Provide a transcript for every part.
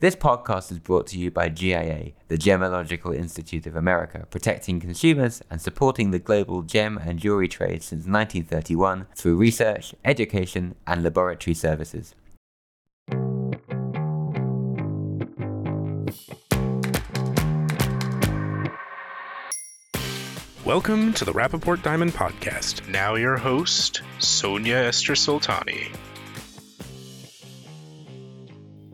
This podcast is brought to you by GIA, the Gemological Institute of America, protecting consumers and supporting the global gem and jewelry trade since 1931 through research, education, and laboratory services. Welcome to the Rapaport Diamond Podcast. Now, your host, Sonia Esther Soltani.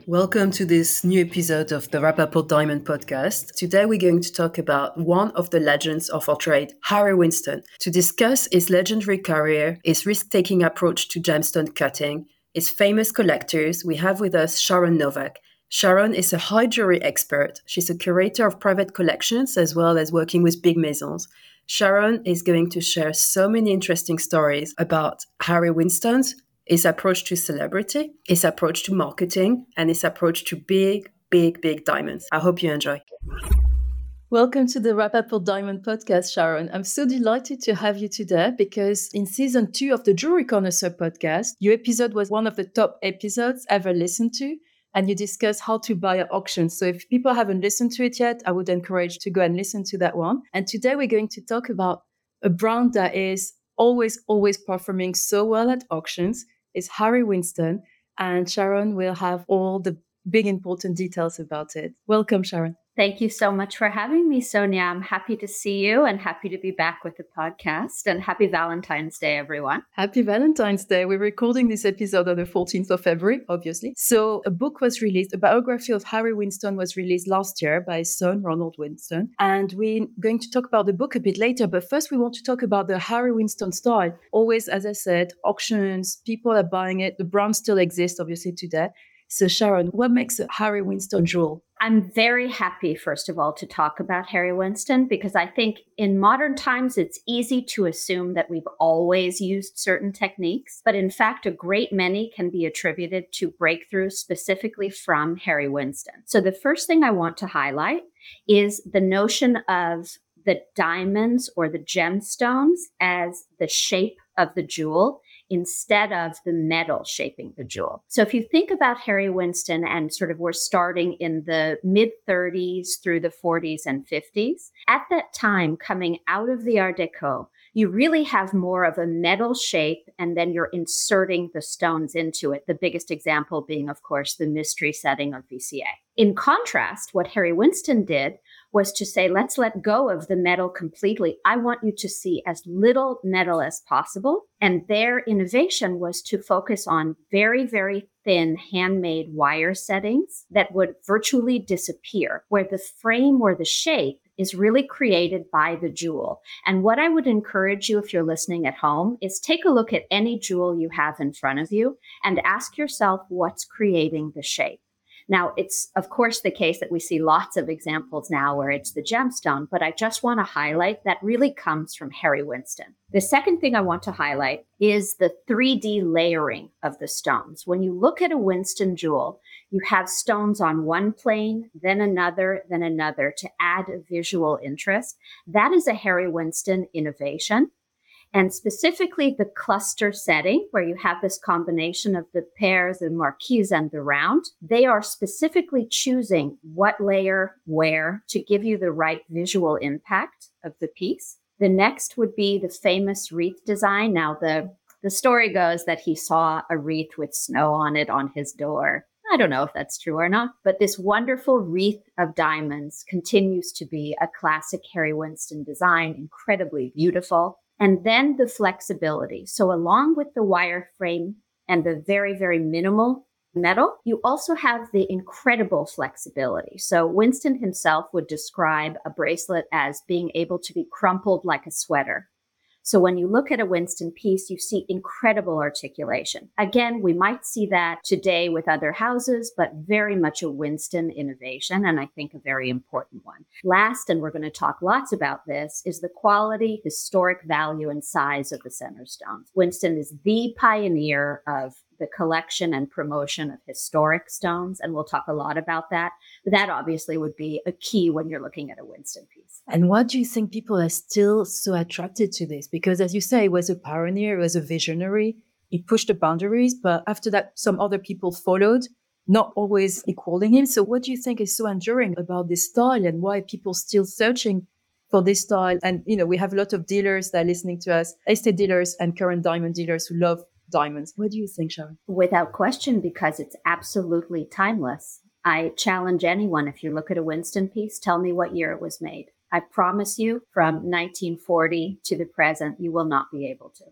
Welcome to this new episode of the Rapaport Diamond podcast. Today we're going to talk about one of the legends of our trade, Harry Winston, to discuss his legendary career, his risk-taking approach to gemstone cutting, his famous collectors. We have with us Sharon Novak. Sharon is a high jewelry expert. She's a curator of private collections as well as working with big maisons. Sharon is going to share so many interesting stories about Harry Winston's his approach to celebrity, his approach to marketing, and his approach to big, big, big diamonds. I hope you enjoy. Welcome to the Rapaport Diamond podcast, Sharon. I'm so delighted to have you today because in season two of the Jewelry Connoisseur podcast, your episode was one of the top episodes ever listened to. And you discuss how to buy at auctions. So if people haven't listened to it yet, I would encourage to go and listen to that one. And today we're going to talk about a brand that is always, always performing so well at auctions is Harry Winston, and Sharon will have all the big important details about it. Welcome, Sharon. Thank you so much for having me, Sonia. I'm happy to see you and happy to be back with the podcast. And happy Valentine's Day, everyone. Happy Valentine's Day. We're recording this episode on the 14th of February, obviously. So, a book was released, a biography of Harry Winston was released last year by his son, Ronald Winston. And we're going to talk about the book a bit later. But first, we want to talk about the Harry Winston style. Always, as I said, auctions, people are buying it. The brand still exists, obviously, today. So, Sharon, what makes a Harry Winston jewel? I'm very happy, first of all, to talk about Harry Winston because I think in modern times it's easy to assume that we've always used certain techniques. But in fact, a great many can be attributed to breakthroughs specifically from Harry Winston. So the first thing I want to highlight is the notion of the diamonds or the gemstones as the shape of the jewel instead of the metal shaping the jewel. So if you think about Harry Winston and sort of we're starting in the mid 30s through the 40s and 50s, at that time coming out of the Art Deco, you really have more of a metal shape and then you're inserting the stones into it. The biggest example being, of course, the mystery setting of VCA. In contrast, what Harry Winston did was to say, let's let go of the metal completely. I want you to see as little metal as possible. And their innovation was to focus on very, very thin handmade wire settings that would virtually disappear, where the frame or the shape is really created by the jewel. And what I would encourage you if you're listening at home is take a look at any jewel you have in front of you and ask yourself what's creating the shape. Now, it's of course the case that we see lots of examples now where it's the gemstone, but I just want to highlight that really comes from Harry Winston. The second thing I want to highlight is the 3D layering of the stones. When you look at a Winston jewel, you have stones on one plane, then another, then another to add visual interest. That is a Harry Winston innovation and specifically the cluster setting where you have this combination of the pears, the marquise and the round. They are specifically choosing what layer where to give you the right visual impact of the piece. The next would be the famous wreath design. Now the the story goes that he saw a wreath with snow on it on his door. I don't know if that's true or not, but this wonderful wreath of diamonds continues to be a classic Harry Winston design, incredibly beautiful. And then the flexibility. So along with the wireframe and the very, very minimal metal, you also have the incredible flexibility. So Winston himself would describe a bracelet as being able to be crumpled like a sweater. So when you look at a Winston piece, you see incredible articulation. Again, we might see that today with other houses, but very much a Winston innovation, and I think a very important one. Last, and we're going to talk lots about this, is the quality, historic value, and size of the center stones. Winston is the pioneer of the collection and promotion of historic stones. And we'll talk a lot about that. But that obviously would be a key when you're looking at a Winston piece. And what do you think people are still so attracted to this? Because as you say, he was a pioneer, he was a visionary, he pushed the boundaries, but after that, some other people followed not always equaling him. So what do you think is so enduring about this style and why people still searching for this style? And, you know, we have a lot of dealers that are listening to us, estate dealers and current diamond dealers who love diamonds. What do you think, Sharon? Without question, because it's absolutely timeless. I challenge anyone, if you look at a Winston piece, tell me what year it was made. I promise you, from 1940 to the present, you will not be able to.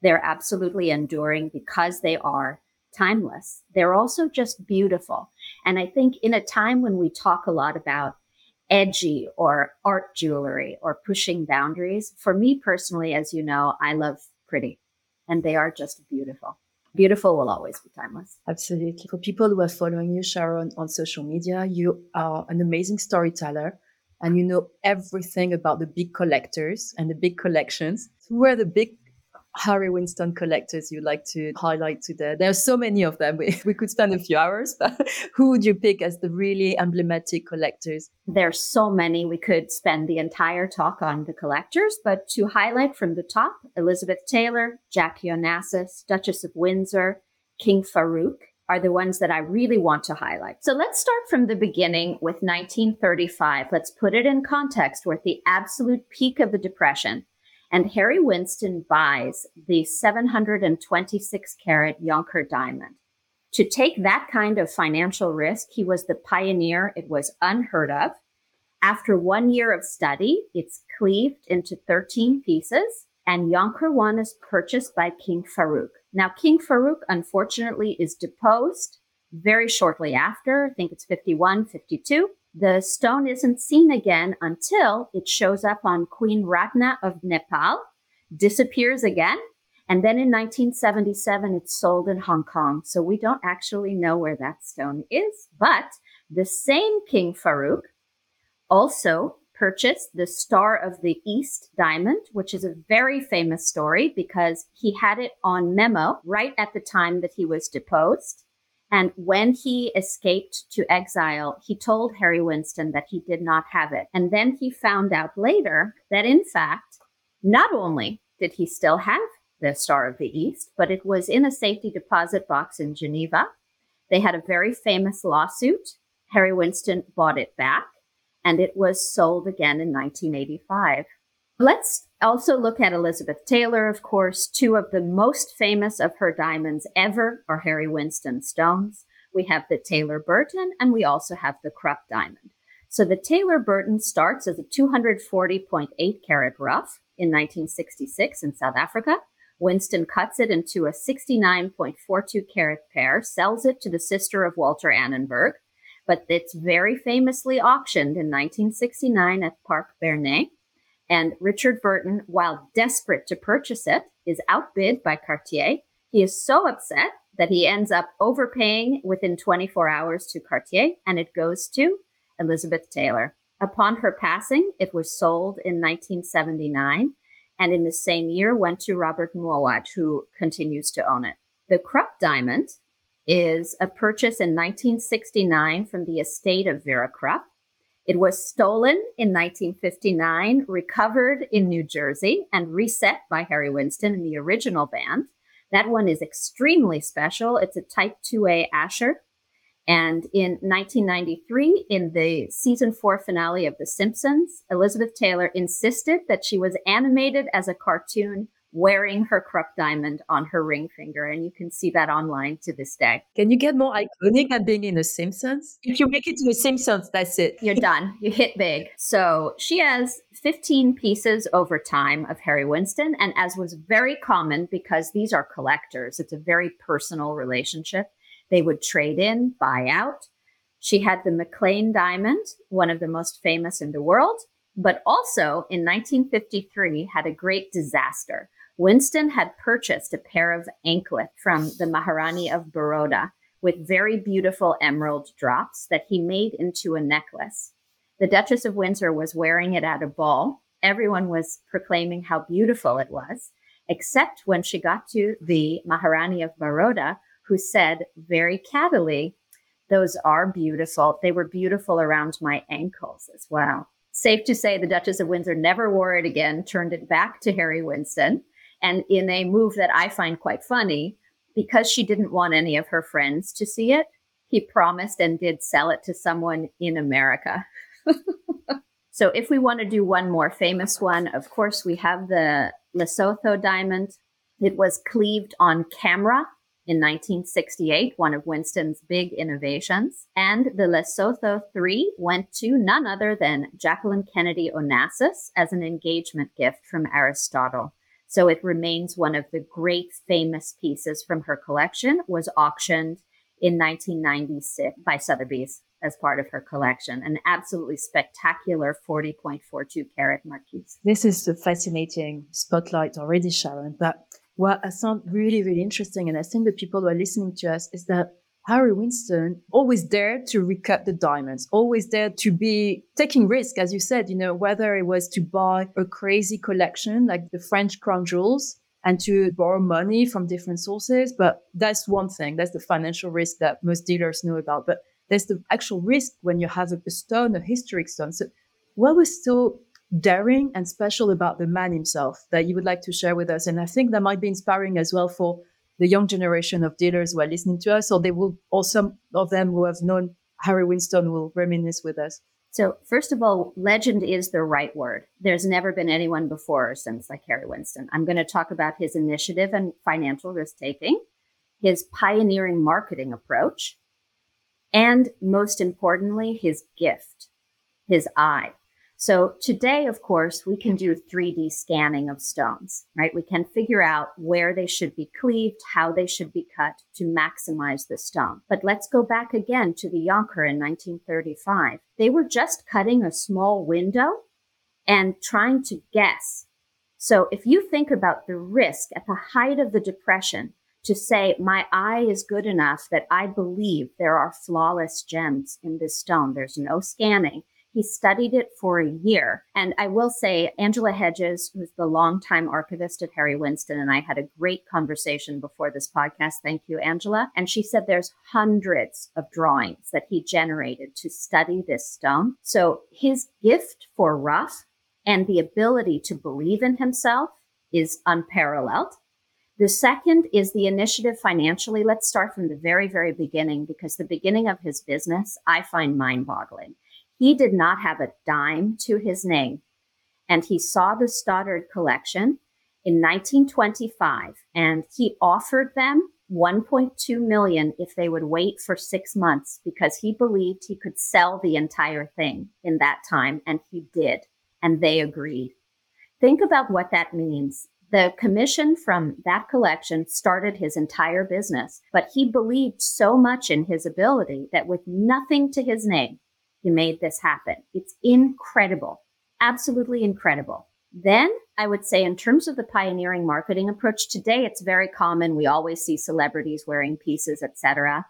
They're absolutely enduring because they are timeless. They're also just beautiful. And I think in a time when we talk a lot about edgy or art jewelry or pushing boundaries, for me personally, as you know, I love pretty and they are just beautiful. Beautiful will always be timeless. Absolutely. For people who are following you, Sharon, on social media, you are an amazing storyteller and you know everything about the big collectors and the big collections. Who are the big Harry Winston collectors you'd like to highlight today? There are so many of them. We, we could spend a few hours, but who would you pick as the really emblematic collectors? There's so many. We could spend the entire talk on the collectors, but to highlight from the top, Elizabeth Taylor, Jackie Onassis, Duchess of Windsor, King Farouk, are the ones that I really want to highlight. So let's start from the beginning with 1935. Let's put it in context. We're at the absolute peak of the Depression. And Harry Winston buys the 726 carat Jonker diamond. To take that kind of financial risk, he was the pioneer. It was unheard of. After one year of study, it's cleaved into 13 pieces, and Jonker 1 is purchased by King Farouk. Now, King Farouk, unfortunately, is deposed very shortly after. I think it's 51, 52. The stone isn't seen again until it shows up on Queen Ratna of Nepal, disappears again, and then in 1977 it's sold in Hong Kong. So we don't actually know where that stone is, but the same King Farouk also purchased the Star of the East diamond, which is a very famous story because he had it on memo right at the time that he was deposed. And when he escaped to exile, he told Harry Winston that he did not have it. And then he found out later that, in fact, not only did he still have the Star of the East, but it was in a safety deposit box in Geneva. They had a very famous lawsuit. Harry Winston bought it back, and it was sold again in 1985. Let's also look at Elizabeth Taylor, of course. Two of the most famous of her diamonds ever are Harry Winston stones. We have the Taylor Burton and we also have the Krupp diamond. So the Taylor Burton starts as a 240.8 carat rough in 1966 in South Africa. Winston cuts it into a 69.42 carat pear, sells it to the sister of Walter Annenberg, but it's very famously auctioned in 1969 at Parc Bernet and Richard Burton, while desperate to purchase it, is outbid by Cartier. He is so upset that he ends up overpaying within 24 hours to Cartier, and it goes to Elizabeth Taylor. Upon her passing, it was sold in 1979, and in the same year went to Robert Mouawad, who continues to own it. The Krupp diamond is a purchase in 1969 from the estate of Vera Krupp. It was stolen in 1959, recovered in New Jersey, and reset by Harry Winston in the original band. That one is extremely special. It's a Type 2A Asscher. And in 1993, in the season four finale of The Simpsons, Elizabeth Taylor insisted that she was animated as a cartoon wearing her Krupp diamond on her ring finger. And you can see that online to this day. Can you get more iconic than being in The Simpsons? If you make it to The Simpsons, that's it. You're done. You hit big. So she has 15 pieces over time of Harry Winston. And as was very common, because these are collectors, it's a very personal relationship. They would trade in, buy out. She had the McLean diamond, one of the most famous in the world, but also in 1953 had a great disaster Winston had purchased a pair of anklets from the Maharani of Baroda with very beautiful emerald drops that he made into a necklace. The Duchess of Windsor was wearing it at a ball. Everyone was proclaiming how beautiful it was, except when she got to the Maharani of Baroda, who said very cattily, Those are beautiful. They were beautiful around my ankles as well. Safe to say, the Duchess of Windsor never wore it again, turned it back to Harry Winston. And in a move that I find quite funny, because she didn't want any of her friends to see it, he promised and did sell it to someone in America. so, if we want to do one more famous one, of course, we have the Lesotho diamond. It was cleaved on camera in 1968, one of Winston's big innovations. And the Lesotho 3 went to none other than Jacqueline Kennedy Onassis as an engagement gift from Aristotle. So it remains one of the great famous pieces from her collection, was auctioned in 1996 by Sotheby's as part of her collection. An absolutely spectacular 40.42 carat marquise. This is a fascinating spotlight already, Sharon. But what I found really, really interesting, and I think the people who are listening to us, is that Harry Winston always there to recut the diamonds, always there to be taking risk, as you said, you know, whether it was to buy a crazy collection like the French crown jewels and to borrow money from different sources. But that's one thing. That's the financial risk that most dealers know about. But there's the actual risk when you have a stone, a historic stone. So what was so daring and special about the man himself that you would like to share with us? And I think that might be inspiring as well for the young generation of dealers who are listening to us, or they will, or some of them who have known Harry Winston will reminisce with us. So, first of all, legend is the right word. There's never been anyone before or since like Harry Winston. I'm going to talk about his initiative and financial risk taking, his pioneering marketing approach, and most importantly, his gift, his eye. So today, of course, we can do 3D scanning of stones, right? We can figure out where they should be cleaved, how they should be cut to maximize the stone. But let's go back again to the Jonker in 1935. They were just cutting a small window and trying to guess. So if you think about the risk at the height of the depression to say, my eye is good enough that I believe there are flawless gems in this stone. There's no scanning he studied it for a year. And I will say, Angela Hedges, who's the longtime archivist at Harry Winston, and I had a great conversation before this podcast. Thank you, Angela. And she said there's hundreds of drawings that he generated to study this stone. So his gift for rough and the ability to believe in himself is unparalleled. The second is the initiative financially. Let's start from the very, very beginning because the beginning of his business I find mind boggling. He did not have a dime to his name. And he saw the Stoddard collection in 1925 and he offered them 1.2 million if they would wait for six months because he believed he could sell the entire thing in that time. And he did. And they agreed. Think about what that means. The commission from that collection started his entire business, but he believed so much in his ability that with nothing to his name, he made this happen. It's incredible, absolutely incredible. Then I would say, in terms of the pioneering marketing approach, today it's very common. We always see celebrities wearing pieces, etc.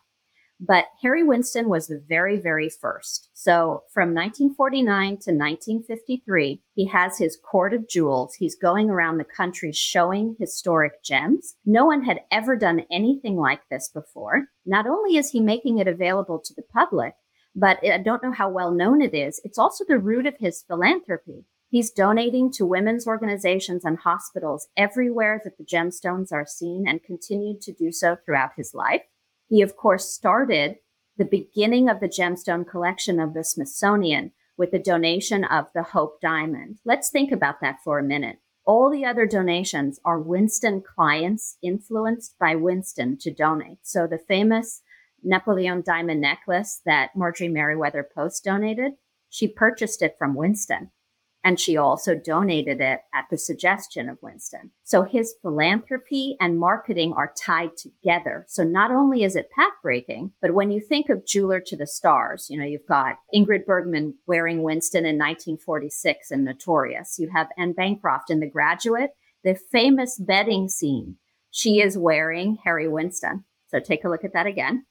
But Harry Winston was the very, very first. So from 1949 to 1953, he has his court of jewels. He's going around the country showing historic gems. No one had ever done anything like this before. Not only is he making it available to the public, but I don't know how well known it is. It's also the root of his philanthropy. He's donating to women's organizations and hospitals everywhere that the gemstones are seen and continued to do so throughout his life. He, of course, started the beginning of the gemstone collection of the Smithsonian with the donation of the Hope Diamond. Let's think about that for a minute. All the other donations are Winston clients influenced by Winston to donate. So the famous Napoleon diamond necklace that Marjorie Merriweather Post donated, she purchased it from Winston. And she also donated it at the suggestion of Winston. So his philanthropy and marketing are tied together. So not only is it pathbreaking, but when you think of Jeweler to the Stars, you know, you've got Ingrid Bergman wearing Winston in 1946 in Notorious. You have Anne Bancroft in The Graduate, the famous bedding scene. She is wearing Harry Winston. So take a look at that again.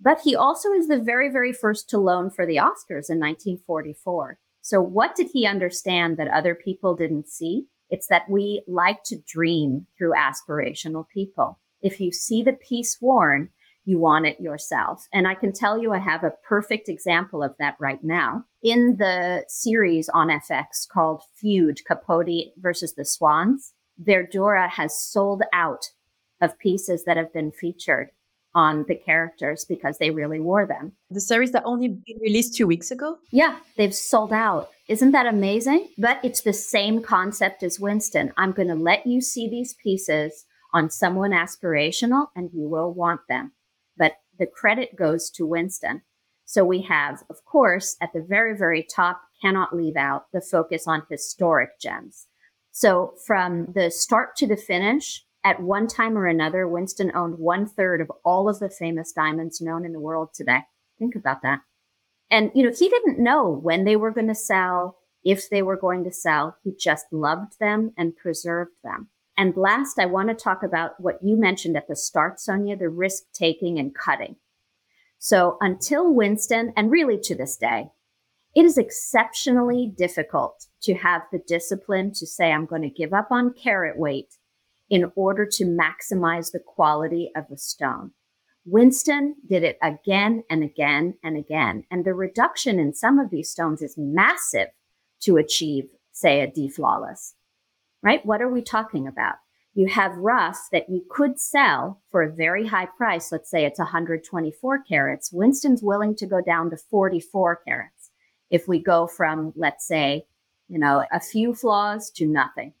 But he also is the very, very first to loan for the Oscars in 1944. So, what did he understand that other people didn't see? It's that we like to dream through aspirational people. If you see the piece worn, you want it yourself. And I can tell you, I have a perfect example of that right now. In the series on FX called Feud Capote versus the Swans, Verdura has sold out of pieces that have been featured on the characters because they really wore them. The series that only been released two weeks ago? Yeah, they've sold out. Isn't that amazing? But it's the same concept as Winston. I'm going to let you see these pieces on someone aspirational and you will want them. But the credit goes to Winston. So we have, of course, at the very, very top, cannot leave out the focus on historic gems. So from the start to the finish, at one time or another, Winston owned one third of all of the famous diamonds known in the world today. Think about that. And, you know, he didn't know when they were going to sell, if they were going to sell. He just loved them and preserved them. And last, I want to talk about what you mentioned at the start, Sonia, the risk taking and cutting. So until Winston, and really to this day, it is exceptionally difficult to have the discipline to say, I'm going to give up on carat weight in order to maximize the quality of the stone. Winston did it again and again and again. And the reduction in some of these stones is massive to achieve, say, a D flawless, right? What are we talking about? You have rough that you could sell for a very high price. Let's say it's 124 carats. Winston's willing to go down to 44 carats. If we go from, let's say, you know, a few flaws to nothing.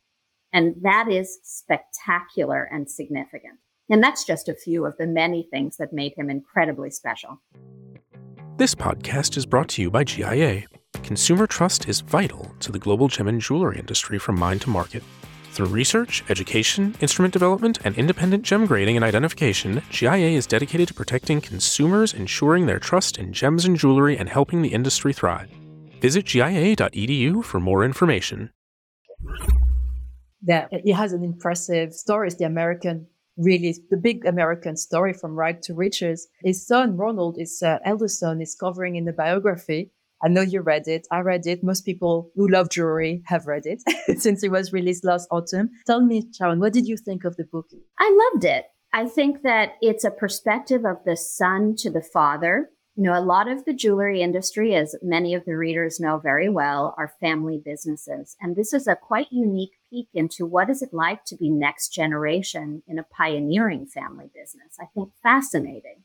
And that is spectacular and significant. And that's just a few of the many things that made him incredibly special. This podcast is brought to you by GIA. Consumer trust is vital to the global gem and jewelry industry from mine to market. Through research, education, instrument development, and independent gem grading and identification, GIA is dedicated to protecting consumers, ensuring their trust in gems and jewelry, and helping the industry thrive. Visit GIA.edu for more information. That it has an impressive story. It's the American really the big American story from rag to riches. His son, Ronald, his uh, elder son, is covering in the biography. I know you read it. I read it. Most people who love jewelry have read it since it was released last autumn. Tell me, Sharon, what did you think of the book? I loved it. I think that it's a perspective of the son to the father you know, a lot of the jewelry industry, as many of the readers know very well, are family businesses. And this is a quite unique peek into what is it like to be next generation in a pioneering family business. I think fascinating.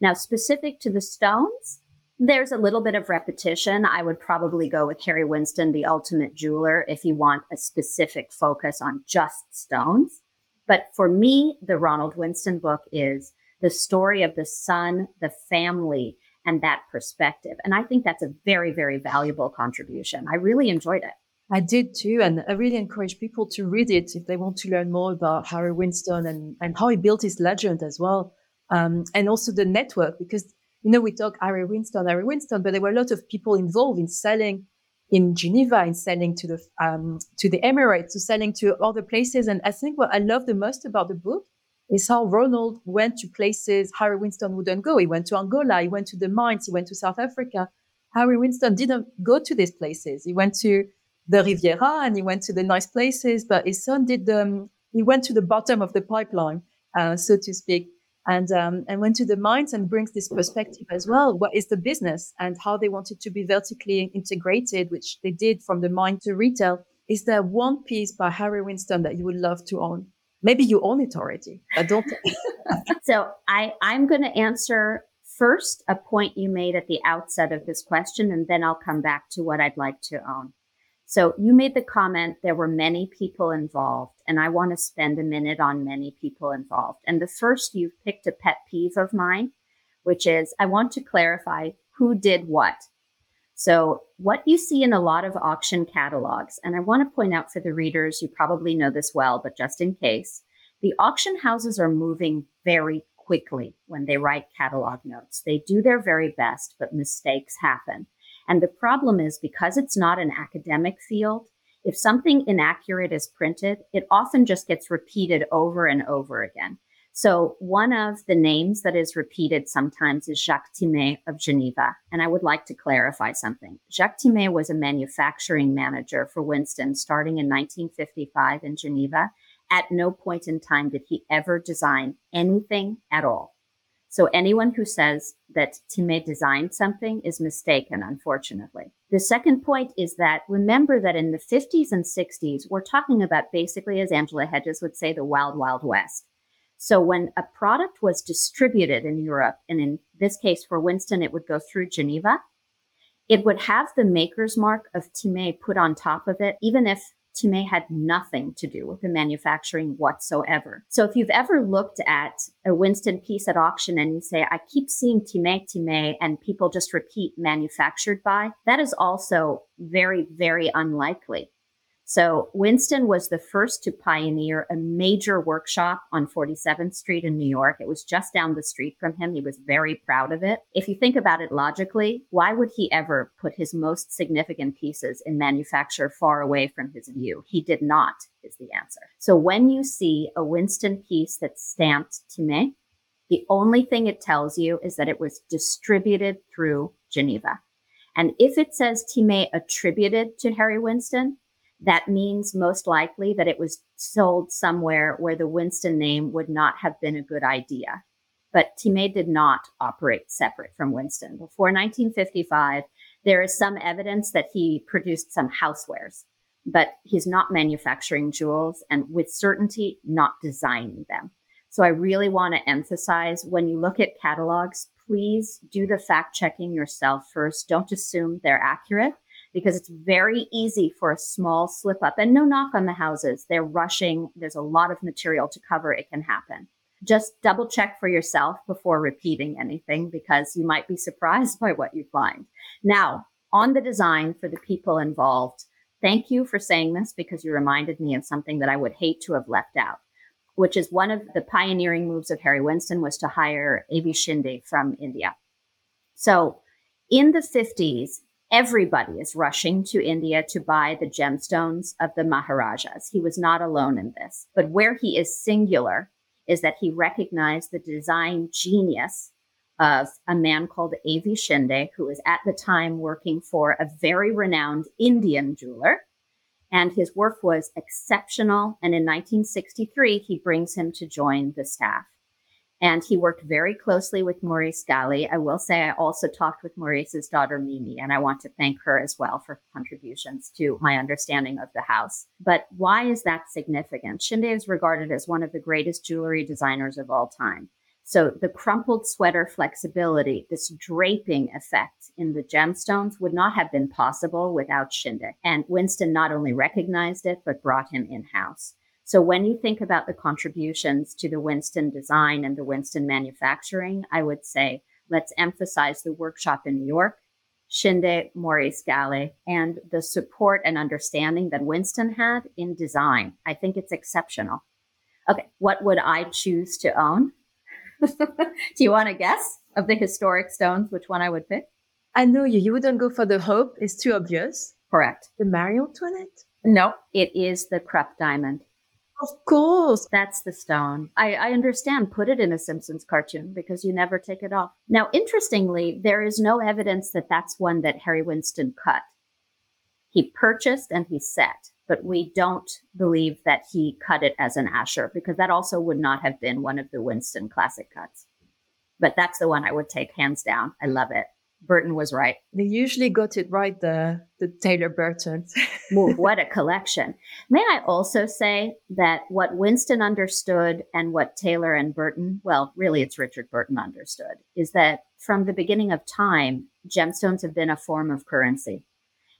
Now, specific to the stones, there's a little bit of repetition. I would probably go with Harry Winston, the ultimate jeweler, if you want a specific focus on just stones. But for me, the Ronald Winston book is the story of the son, the family, and that perspective. And I think that's a very, very valuable contribution. I really enjoyed it. I did too. And I really encourage people to read it if they want to learn more about Harry Winston and, and how he built his legend as well. Um, and also the network, because, you know, we talk Harry Winston, Harry Winston, but there were a lot of people involved in selling in Geneva, in selling to the, um, to the Emirates, to selling to other places. And I think what I love the most about the book is how Ronald went to places Harry Winston wouldn't go. He went to Angola, he went to the mines, he went to South Africa. Harry Winston didn't go to these places. He went to the Riviera and he went to the nice places, but his son did um, he went to the bottom of the pipeline, uh, so to speak, and, um, and went to the mines and brings this perspective as well. What is the business and how they wanted to be vertically integrated, which they did from the mine to retail. Is there one piece by Harry Winston that you would love to own? Maybe you own it already. I don't. so I, I'm going to answer first a point you made at the outset of this question, and then I'll come back to what I'd like to own. So you made the comment there were many people involved, and I want to spend a minute on many people involved. And the first, you've picked a pet peeve of mine, which is I want to clarify who did what. So, what you see in a lot of auction catalogs, and I want to point out for the readers, you probably know this well, but just in case, the auction houses are moving very quickly when they write catalog notes. They do their very best, but mistakes happen. And the problem is because it's not an academic field, if something inaccurate is printed, it often just gets repeated over and over again. So one of the names that is repeated sometimes is Jacques Timey of Geneva. And I would like to clarify something. Jacques Timey was a manufacturing manager for Winston starting in 1955 in Geneva. At no point in time did he ever design anything at all. So anyone who says that Timey designed something is mistaken, unfortunately. The second point is that remember that in the 50s and 60s, we're talking about basically, as Angela Hedges would say, the wild, wild west. So when a product was distributed in Europe, and in this case for Winston, it would go through Geneva, it would have the maker's mark of Timey put on top of it, even if Timey had nothing to do with the manufacturing whatsoever. So if you've ever looked at a Winston piece at auction and you say, I keep seeing Timey, Timey, and people just repeat manufactured by, that is also very, very unlikely. So Winston was the first to pioneer a major workshop on 47th Street in New York. It was just down the street from him. He was very proud of it. If you think about it logically, why would he ever put his most significant pieces in manufacture far away from his view? He did not, is the answer. So when you see a Winston piece that's stamped Timey, the only thing it tells you is that it was distributed through Geneva. And if it says Timey attributed to Harry Winston, that means most likely that it was sold somewhere where the Winston name would not have been a good idea. But Timey did not operate separate from Winston. Before 1955, there is some evidence that he produced some housewares, but he's not manufacturing jewels and with certainty not designing them. So I really want to emphasize when you look at catalogs, please do the fact checking yourself first. Don't assume they're accurate because it's very easy for a small slip up and no knock on the houses. They're rushing. There's a lot of material to cover. It can happen. Just double check for yourself before repeating anything because you might be surprised by what you find. Now, on the design for the people involved, thank you for saying this because you reminded me of something that I would hate to have left out, which is one of the pioneering moves of Harry Winston was to hire A.V. Shinde from India. So in the 50s, Everybody is rushing to India to buy the gemstones of the Maharajas. He was not alone in this. But where he is singular is that he recognized the design genius of a man called A.V. Shinde, who was at the time working for a very renowned Indian jeweler. And his work was exceptional. And in 1963, he brings him to join the staff. And he worked very closely with Maurice Galli. I will say I also talked with Maurice's daughter, Mimi, and I want to thank her as well for contributions to my understanding of the house. But why is that significant? Shinde is regarded as one of the greatest jewelry designers of all time. So the crumpled sweater flexibility, this draping effect in the gemstones would not have been possible without Shinde. And Winston not only recognized it, but brought him in house. So when you think about the contributions to the Winston design and the Winston manufacturing, I would say let's emphasize the workshop in New York, Shinde, Maurice Galli, and the support and understanding that Winston had in design. I think it's exceptional. Okay, what would I choose to own? Do you want to guess of the historic stones, which one I would pick? I know you. You wouldn't go for the Hope. It's too obvious. Correct. The Marie Antoinette? No, it is the Krupp diamond. Of course. That's the stone. I, I understand. Put it in a Simpsons cartoon because you never take it off. Now, interestingly, there is no evidence that that's one that Harry Winston cut. He purchased and he set, but we don't believe that he cut it as an Asscher because that also would not have been one of the Winston classic cuts. But that's the one I would take hands down. I love it. Burton was right. They usually got it right, the, the Taylor Burton. what a collection. May I also say that what Winston understood and what Taylor and Burton, well, really it's Richard Burton understood, is that from the beginning of time, gemstones have been a form of currency.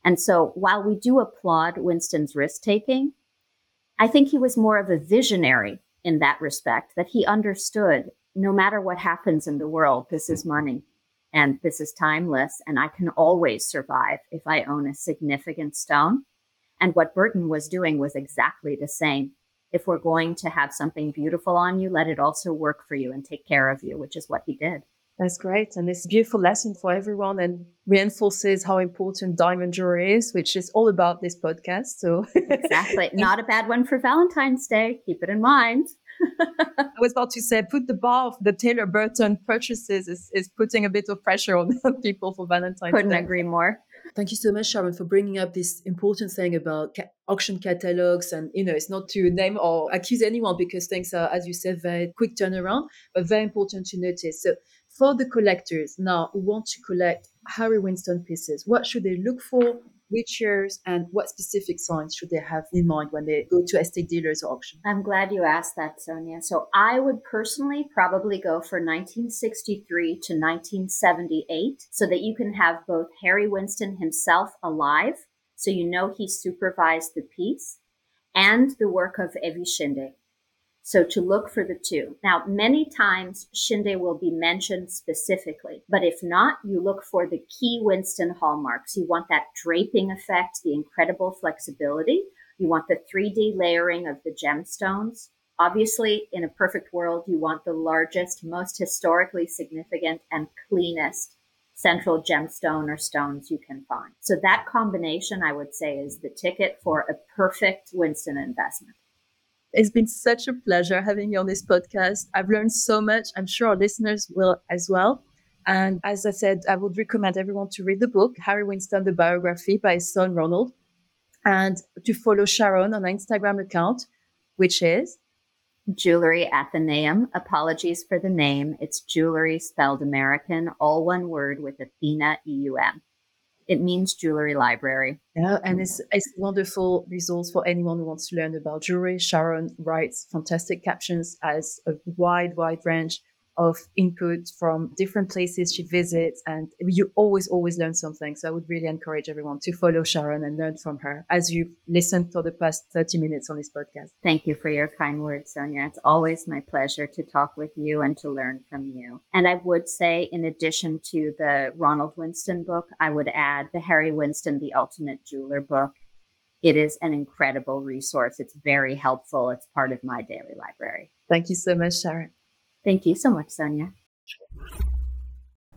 And so while we do applaud Winston's risk taking, I think he was more of a visionary in that respect, that he understood no matter what happens in the world, this is money and this is timeless and I can always survive if I own a significant stone. And what Burton was doing was exactly the same. If we're going to have something beautiful on you, let it also work for you and take care of you, which is what he did. That's great. And it's a beautiful lesson for everyone and reinforces how important diamond jewelry is, which is all about this podcast. So exactly. Not a bad one for Valentine's Day. Keep it in mind. I was about to say, put the bar of the Taylor Burton purchases is, is putting a bit of pressure on people for Valentine's Couldn't Day. agree more. Thank you so much, Sharon, for bringing up this important thing about ca- auction catalogs. And, you know, it's not to name or accuse anyone because things are, as you said, very quick turnaround, but very important to notice. So, for the collectors now who want to collect Harry Winston pieces, what should they look for? Which years and what specific signs should they have in mind when they go to estate dealers auction? I'm glad you asked that, Sonia. So I would personally probably go for 1963 to 1978 so that you can have both Harry Winston himself alive, so you know he supervised the piece, and the work of A.V. Shinde. So to look for the two. Now, many times Shinde will be mentioned specifically, but if not, you look for the key Winston hallmarks. You want that draping effect, the incredible flexibility. You want the 3D layering of the gemstones. Obviously, in a perfect world, you want the largest, most historically significant, and cleanest central gemstone or stones you can find. So that combination, I would say, is the ticket for a perfect Winston investment. It's been such a pleasure having you on this podcast. I've learned so much. I'm sure our listeners will as well. And as I said, I would recommend everyone to read the book, Harry Winston, the biography by his son Ronald, and to follow Sharon on Instagram account, which is Jewelry Athenaeum. Apologies for the name. It's jewelry spelled American, all one word with Athena E-U-M. It means jewelry library. Yeah, and mm. it's, it's wonderful resource for anyone who wants to learn about jewelry. Sharon writes fantastic captions as a wide, wide range of input from different places she visits and you always always learn something. So i would really encourage everyone to follow sharon and learn from her as you've listened for the past 30 minutes on this podcast. Thank you for your kind words sonia. It's always my pleasure to talk with you and to learn from you. And i would say in addition to the ronald winston book i would add the harry winston the ultimate jeweler book. It is an incredible resource. It's very helpful. It's part of my daily library. Thank you so much sharon Thank you so much, Sonia.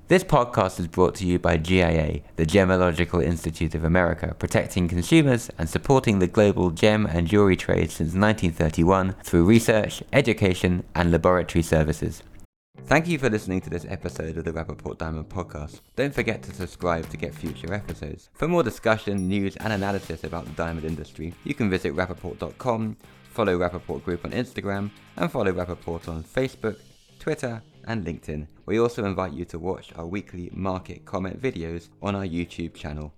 This podcast is brought to you by GIA, the Gemological Institute of America, protecting consumers and supporting the global gem and jewelry trade since 1931 through research, education, and laboratory services. Thank you for listening to this episode of the Rapaport Diamond Podcast. Don't forget to subscribe to get future episodes. For more discussion, news, and analysis about the diamond industry, you can visit rapaport.com, follow Rapaport Group on Instagram, and follow Rapaport on Facebook, Twitter, and LinkedIn. We also invite you to watch our weekly market comment videos on our YouTube channel.